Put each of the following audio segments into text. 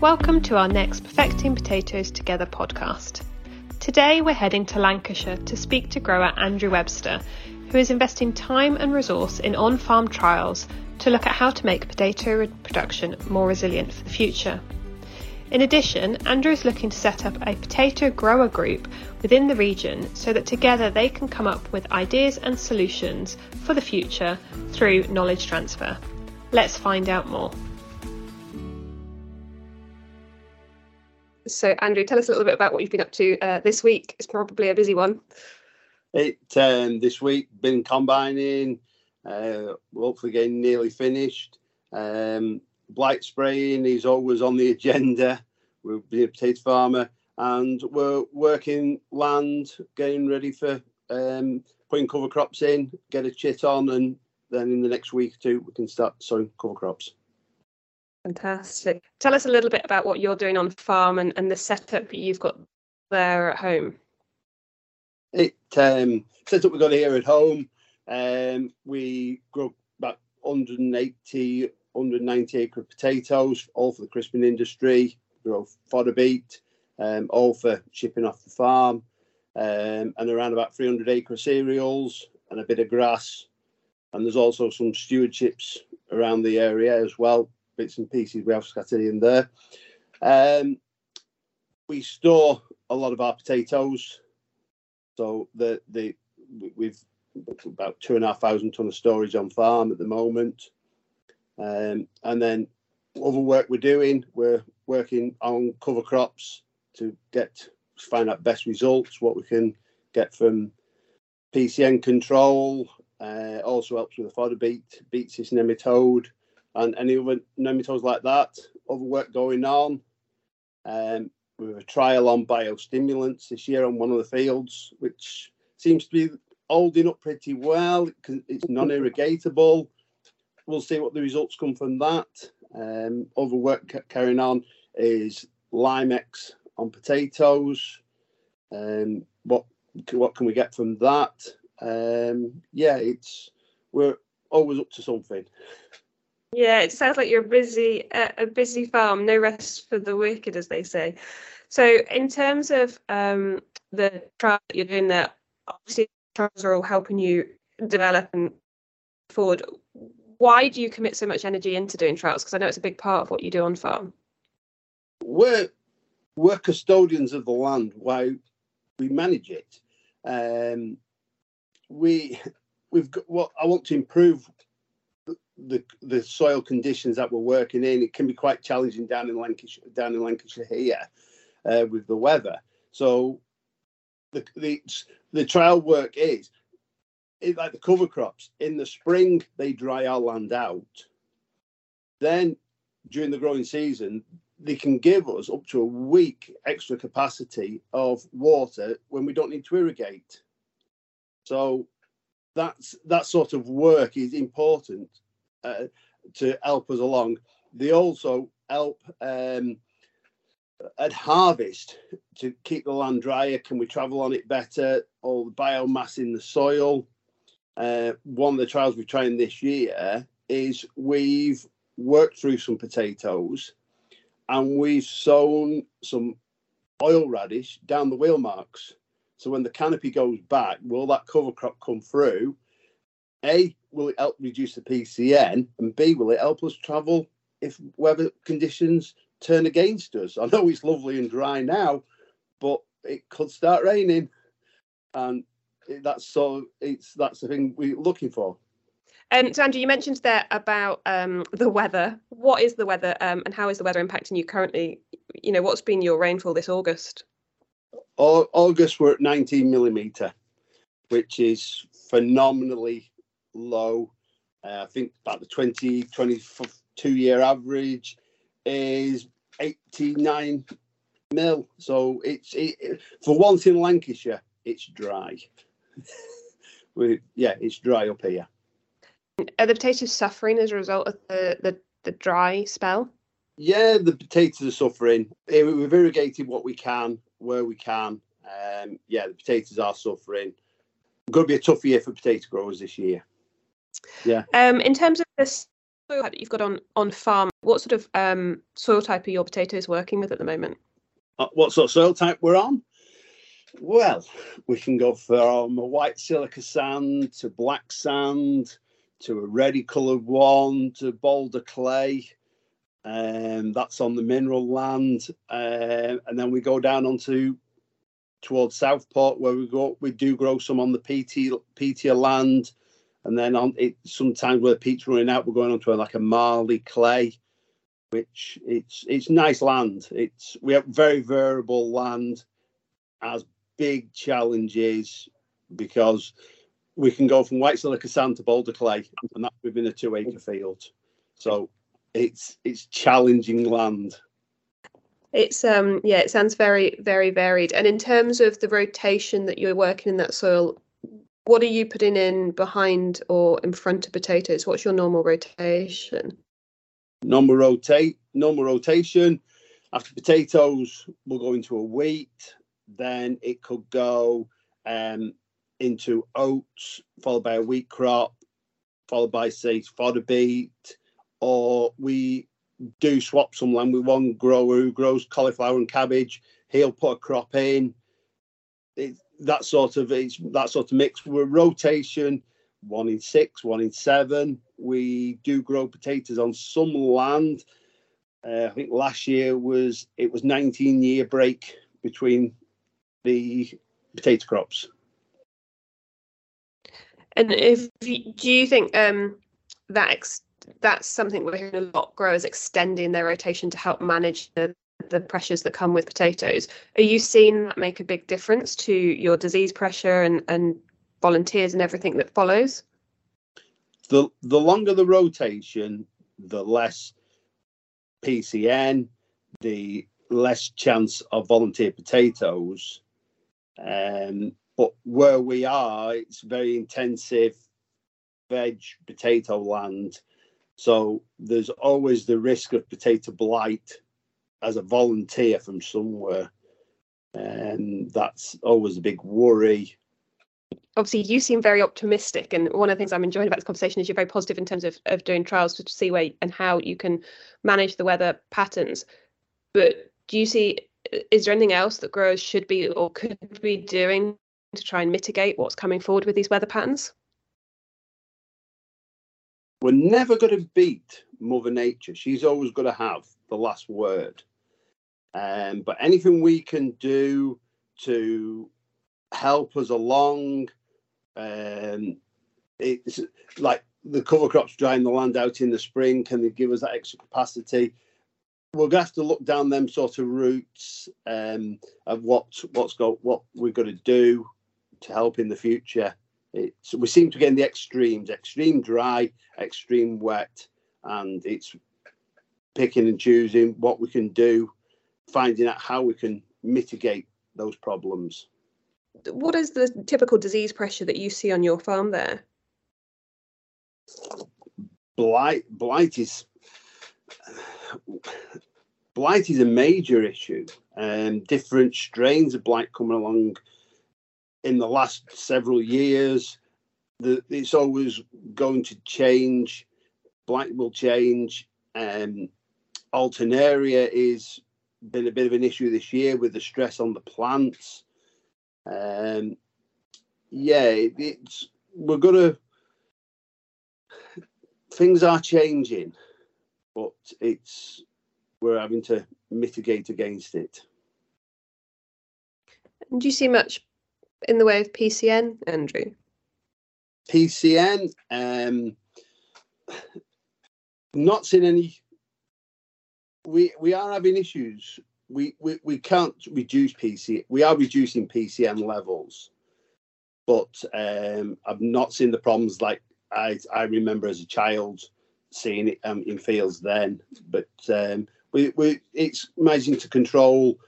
Welcome to our next Perfecting Potatoes Together podcast. Today we're heading to Lancashire to speak to grower Andrew Webster, who is investing time and resource in on farm trials to look at how to make potato production more resilient for the future. In addition, Andrew is looking to set up a potato grower group within the region so that together they can come up with ideas and solutions for the future through knowledge transfer. Let's find out more. So, Andrew, tell us a little bit about what you've been up to uh, this week. It's probably a busy one. It um, this week been combining, uh, hopefully getting nearly finished. Um, blight spraying is always on the agenda. We've been a potato farmer, and we're working land, getting ready for um, putting cover crops in, get a chit on, and then in the next week or two we can start sowing cover crops. Fantastic. Tell us a little bit about what you're doing on farm and, and the setup you've got there at home. It um, setup we've got here at home. Um, we grow about 180, 190 acre potatoes, all for the crisping industry. We grow fodder beet, um, all for shipping off the farm, um, and around about 300 acre cereals and a bit of grass. And there's also some stewardships around the area as well, bits and pieces we have scattered in there. Um, we store a lot of our potatoes, so the the we've about two and a half thousand ton of storage on farm at the moment. Um, and then other work we're doing, we're working on cover crops to get find out best results, what we can get from PCN control. Uh, also helps with the fodder beet, beets this nematode, and any other nematodes like that. Other work going on. Um, we have a trial on biostimulants this year on one of the fields, which seems to be holding up pretty well. It's non-irrigatable. We'll see what the results come from that. Um, other work carrying on is Limex on potatoes. Um, what what can we get from that? Um, yeah, it's we're always up to something. Yeah, it sounds like you're busy, uh, a busy farm. No rest for the wicked, as they say. So, in terms of um, the trial that you're doing there, obviously trials are all helping you develop and forward. Why do you commit so much energy into doing trials? Because I know it's a big part of what you do on farm. We're we're custodians of the land while we manage it. Um, we we've got what I want to improve the the soil conditions that we're working in, it can be quite challenging down in Lancashire, down in Lancashire here, uh, with the weather. So, the the the trial work is, it, like the cover crops. In the spring, they dry our land out. Then, during the growing season, they can give us up to a week extra capacity of water when we don't need to irrigate. So, that's that sort of work is important uh, to help us along. They also help um, at harvest to keep the land drier. Can we travel on it better? All the biomass in the soil. Uh, one of the trials we're trying this year is we've worked through some potatoes and we've sown some oil radish down the wheel marks. So when the canopy goes back, will that cover crop come through? A, will it help reduce the PCN? And B, will it help us travel if weather conditions turn against us? I know it's lovely and dry now, but it could start raining. And that's so it's that's the thing we're looking for. Um, so Andrew, you mentioned there about um, the weather. What is the weather, um, and how is the weather impacting you currently? You know, what's been your rainfall this August? August we're at 19 millimeter, which is phenomenally low. Uh, I think about the 20, 22 year average is 89 mil. So it's it, for once in Lancashire, it's dry. we, yeah, it's dry up here. Are the potatoes suffering as a result of the, the, the dry spell? Yeah, the potatoes are suffering. We've irrigated what we can, where we can. Um, yeah, the potatoes are suffering. Going to be a tough year for potato growers this year. Yeah. Um, in terms of this soil type that you've got on on farm, what sort of um, soil type are your potatoes working with at the moment? Uh, what sort of soil type we're on? Well, we can go from a white silica sand to black sand to a ready coloured one to boulder clay. Um, that's on the mineral land, uh, and then we go down onto towards Southport where we go. We do grow some on the peat land, and then on it sometimes where the peat's running out, we're going onto a, like a marley clay, which it's it's nice land. It's we have very variable land, has big challenges because we can go from white silica sand to boulder clay, and that's within a two acre field. So it's it's challenging land. It's um yeah, it sounds very very varied. And in terms of the rotation that you're working in that soil, what are you putting in behind or in front of potatoes? What's your normal rotation? Normal rotate, normal rotation. After potatoes, we'll go into a wheat. Then it could go um, into oats, followed by a wheat crop, followed by say fodder beet, or we do swap some land with one grower who grows cauliflower and cabbage. He'll put a crop in. It, that sort of it's that sort of mix. We're rotation, one in six, one in seven. We do grow potatoes on some land. Uh, I think last year was it was 19 year break between the potato crops. And if do you think um, that ex- that's something we're hearing a lot growers extending their rotation to help manage the the pressures that come with potatoes. Are you seeing that make a big difference to your disease pressure and, and volunteers and everything that follows? The the longer the rotation, the less PCN, the less chance of volunteer potatoes. Um, but where we are, it's very intensive veg potato land. So there's always the risk of potato blight as a volunteer from somewhere. And that's always a big worry. Obviously, you seem very optimistic. And one of the things I'm enjoying about this conversation is you're very positive in terms of, of doing trials to see where and how you can manage the weather patterns. But do you see, is there anything else that growers should be or could be doing to try and mitigate what's coming forward with these weather patterns? We're never going to beat Mother Nature. She's always going to have the last word. Um, but anything we can do to help us along, um, it's like the cover crops drying the land out in the spring. Can they give us that extra capacity? To have to look down them sort of routes um, of what what's got what we're going to do to help in the future. It's, we seem to get in the extremes: extreme dry, extreme wet, and it's picking and choosing what we can do, finding out how we can mitigate those problems. What is the typical disease pressure that you see on your farm there? Blight, blight is blight is a major issue. Um, different strains of blight coming along in the last several years. The, it's always going to change. Blight will change. Um, Alternaria is been a bit of an issue this year with the stress on the plants. Um, yeah, it, it's we're gonna things are changing, but it's we're having to mitigate against it. Do you see much in the way of PCN, Andrew? PCN, um, not seen any we we are having issues. We, we we can't reduce PC. We are reducing PCN levels, but um, I've not seen the problems like I I remember as a child seeing it um, in fields then. But um, we we it's managing to control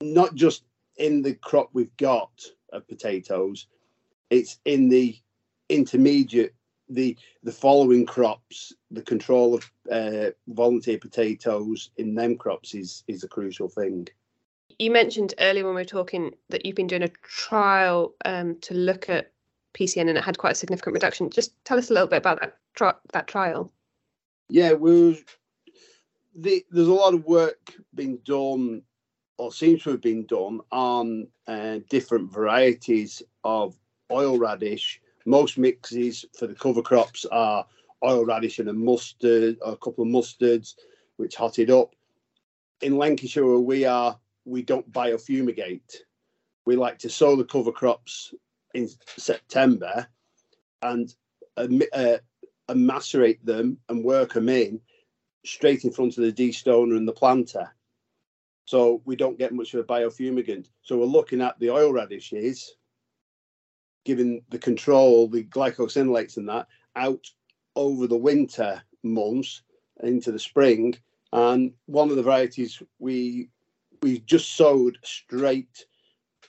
not just in the crop we've got of potatoes, it's in the intermediate the the following crops, the control of uh, volunteer potatoes in them crops is is a crucial thing. You mentioned earlier when we were talking that you've been doing a trial um, to look at PCN and it had quite a significant reduction. Just tell us a little bit about that tri- that trial. Yeah, we the, there's a lot of work being done, or seems to have been done, on uh, different varieties of oil radish. Most mixes for the cover crops are oil radish and a mustard, or a couple of mustards, which hot it up. In Lancashire, we are, we don't biofumigate. We like to sow the cover crops in September and uh, uh, macerate them and work them in straight in front of the destoner and the planter. So we don't get much of a biofumigant. So we're looking at the oil radishes, giving the control, the glucosinolates and that out over the winter months into the spring. And one of the varieties we we just sowed straight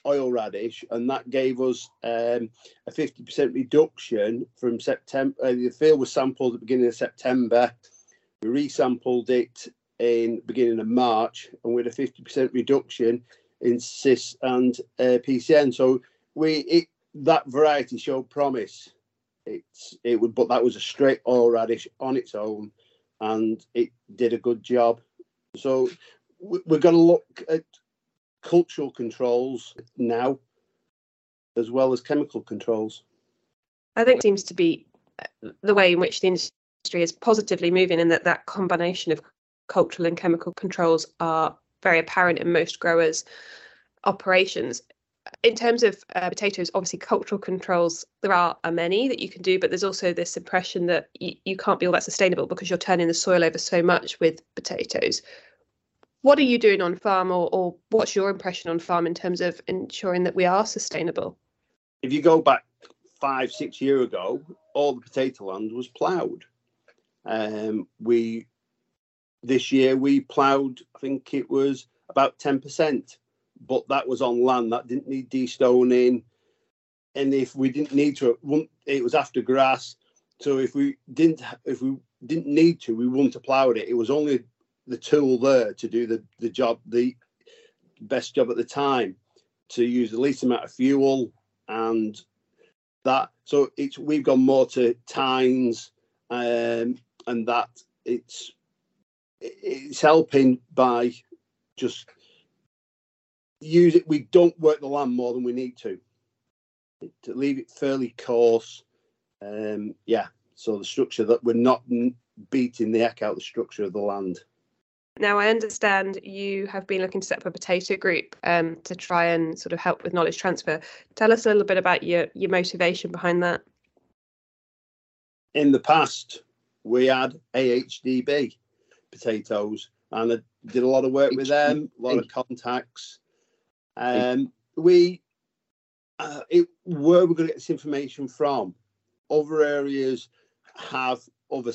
oil radish, and that gave us um, a 50% reduction from September. Uh, the field was sampled at the beginning of September. We resampled it in beginning of March, and with a 50% reduction in cis and uh, PCN. So we it, that variety showed promise. It's it would, but that was a straight oil radish on its own, and it did a good job. So we're going to look at cultural controls now, as well as chemical controls. I think it seems to be uh, the way in which the industry is positively moving, and that that combination of cultural and chemical controls are very apparent in most growers' operations. In terms of uh, potatoes, obviously cultural controls there are, are many that you can do, but there's also this impression that y- you can't be all that sustainable because you're turning the soil over so much with potatoes. What are you doing on farm or, or what's your impression on farm in terms of ensuring that we are sustainable? If you go back five six years ago all the potato land was ploughed. Um, we this year we ploughed i think it was about 10% but that was on land that didn't need destoning. And if we didn't need to it was after grass. So if we didn't if we didn't need to we wouldn't have ploughed it. It was only the tool there to do the, the job, the best job at the time, to use the least amount of fuel and that. So it's we've gone more to tines um, and that it's it's helping by just use it. We don't work the land more than we need to. To leave it fairly coarse, um, yeah. So the structure that we're not beating the heck out the structure of the land. Now, I understand you have been looking to set up a potato group um, to try and sort of help with knowledge transfer. Tell us a little bit about your, your motivation behind that. In the past, we had AHDB potatoes, and I did a lot of work with them, a lot of contacts. Um, we, uh, it, where we're going to get this information from? Other areas have other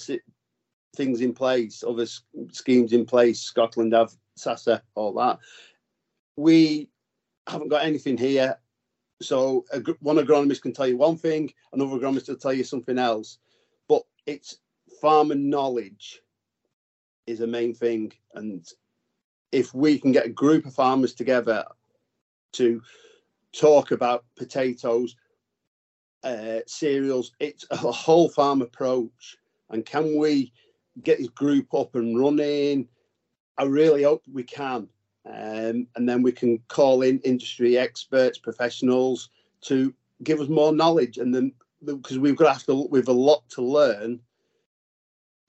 things in place, other schemes in place. Scotland have SASA, all that. We haven't got anything here. So a, one agronomist can tell you one thing, another agronomist will tell you something else. But it's farmer knowledge is a main thing. And if we can get a group of farmers together to talk about potatoes, uh, cereals, it's a whole farm approach. And can we get his group up and running. I really hope we can. Um, and then we can call in industry experts, professionals to give us more knowledge. And then because we've got to have to, we've a lot to learn.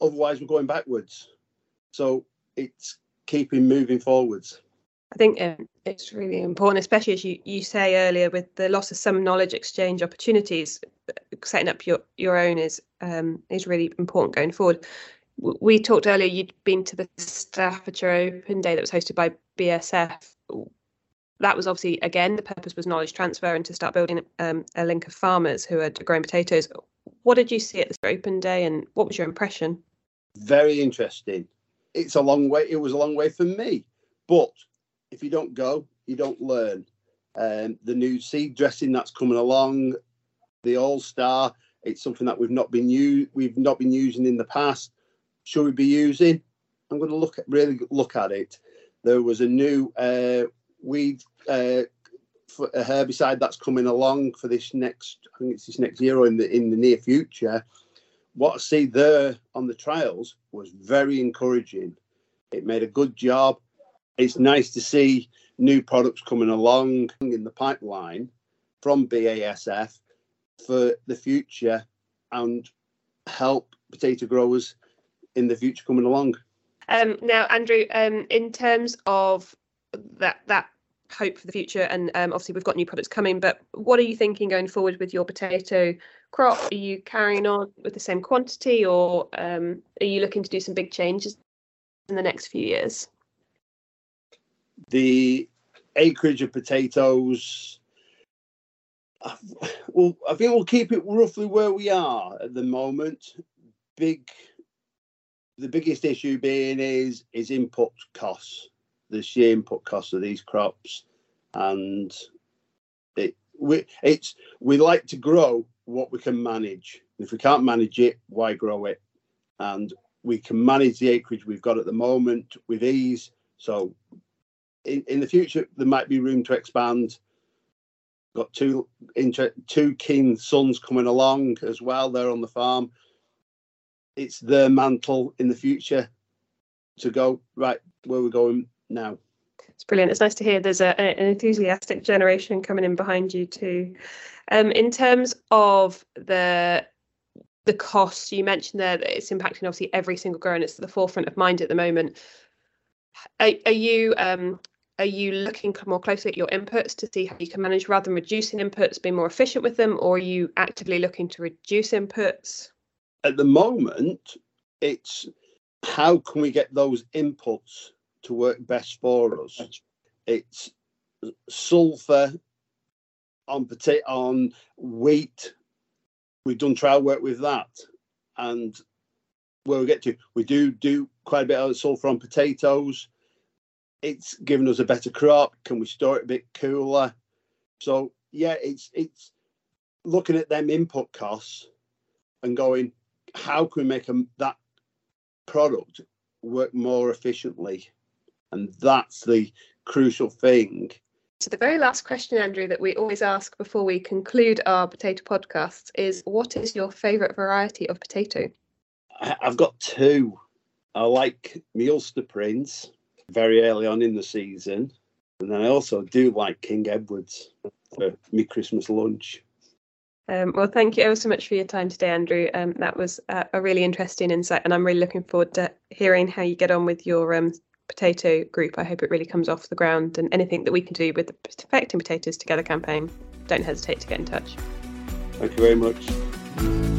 Otherwise, we're going backwards. So it's keeping moving forwards. I think um, it's really important, especially as you, you say earlier, with the loss of some knowledge exchange opportunities. Setting up your, your own is um, is really important going forward we talked earlier you'd been to the Staffordshire Open Day that was hosted by BASF. That was obviously again the purpose was knowledge transfer and to start building um, a link of farmers who are growing potatoes. What did you see at this Open Day, and what was your impression? Very interesting. It's a long way. It was a long way for me, but if you don't go, you don't learn. Um, the new seed dressing that's coming along, the All Star, it's something that we've not been u- we've not been using in the past should we be using? I'm going to look at really look at it. There was a new uh, weed uh, herbicide that's coming along for this next. I think it's this next year or in the in the near future, what I see there on the trials was very encouraging. It made a good job. It's nice to see new products coming along in the pipeline from BASF for the future and help potato growers in the future coming along. Um, now, Andrew, um, in terms of that that hope for the future, and um, obviously we've got new products coming, but what are you thinking going forward with your potato crop? Are you carrying on with the same quantity, or um, are you looking to do some big changes in the next few years? The acreage of potatoes. Uh, well, I think we'll keep it roughly where we are at the moment. Big the biggest issue being is is input costs, the sheer input costs of these crops, and it we it's we like to grow what we can manage. If we can't manage it, why grow it? And we can manage the acreage we've got at the moment with ease. So in, in the future, there might be room to expand. Got two inter, two keen sons coming along as well. They're on the farm it's their mantle in the future to go right where we're going now. It's brilliant. It's nice to hear there's a, an enthusiastic generation coming in behind you too. Um, in terms of the the costs you mentioned there that it's impacting obviously every single grower and it's at the forefront of mind at the moment. Are, are you um, are you looking more closely at your inputs to see how you can manage rather than reducing inputs, being more efficient with them, or are you actively looking to reduce inputs? at the moment, it's how can we get those inputs to work best for us? It's sulfur on potato on wheat. We've done trial work with that, and where we get to, we do do quite a bit of sulfur on potatoes. It's given us a better crop. Can we store it a bit cooler? So yeah, it's it's looking at them input costs and going, how can we make a, that product work more efficiently? And that's the crucial thing. So, the very last question, Andrew, that we always ask before we conclude our potato podcasts is what is your favourite variety of potato? I've got two. I like my Ulster Prince very early on in the season. And then I also do like King Edwards for my Christmas lunch. Um, well, thank you ever so much for your time today, Andrew. Um, that was a, a, really interesting insight, and I'm really looking forward to hearing how you get on with your um, potato group. I hope it really comes off the ground, and anything that we can do with the Perfecting Potatoes Together campaign, don't hesitate to get in touch. Thank you very much.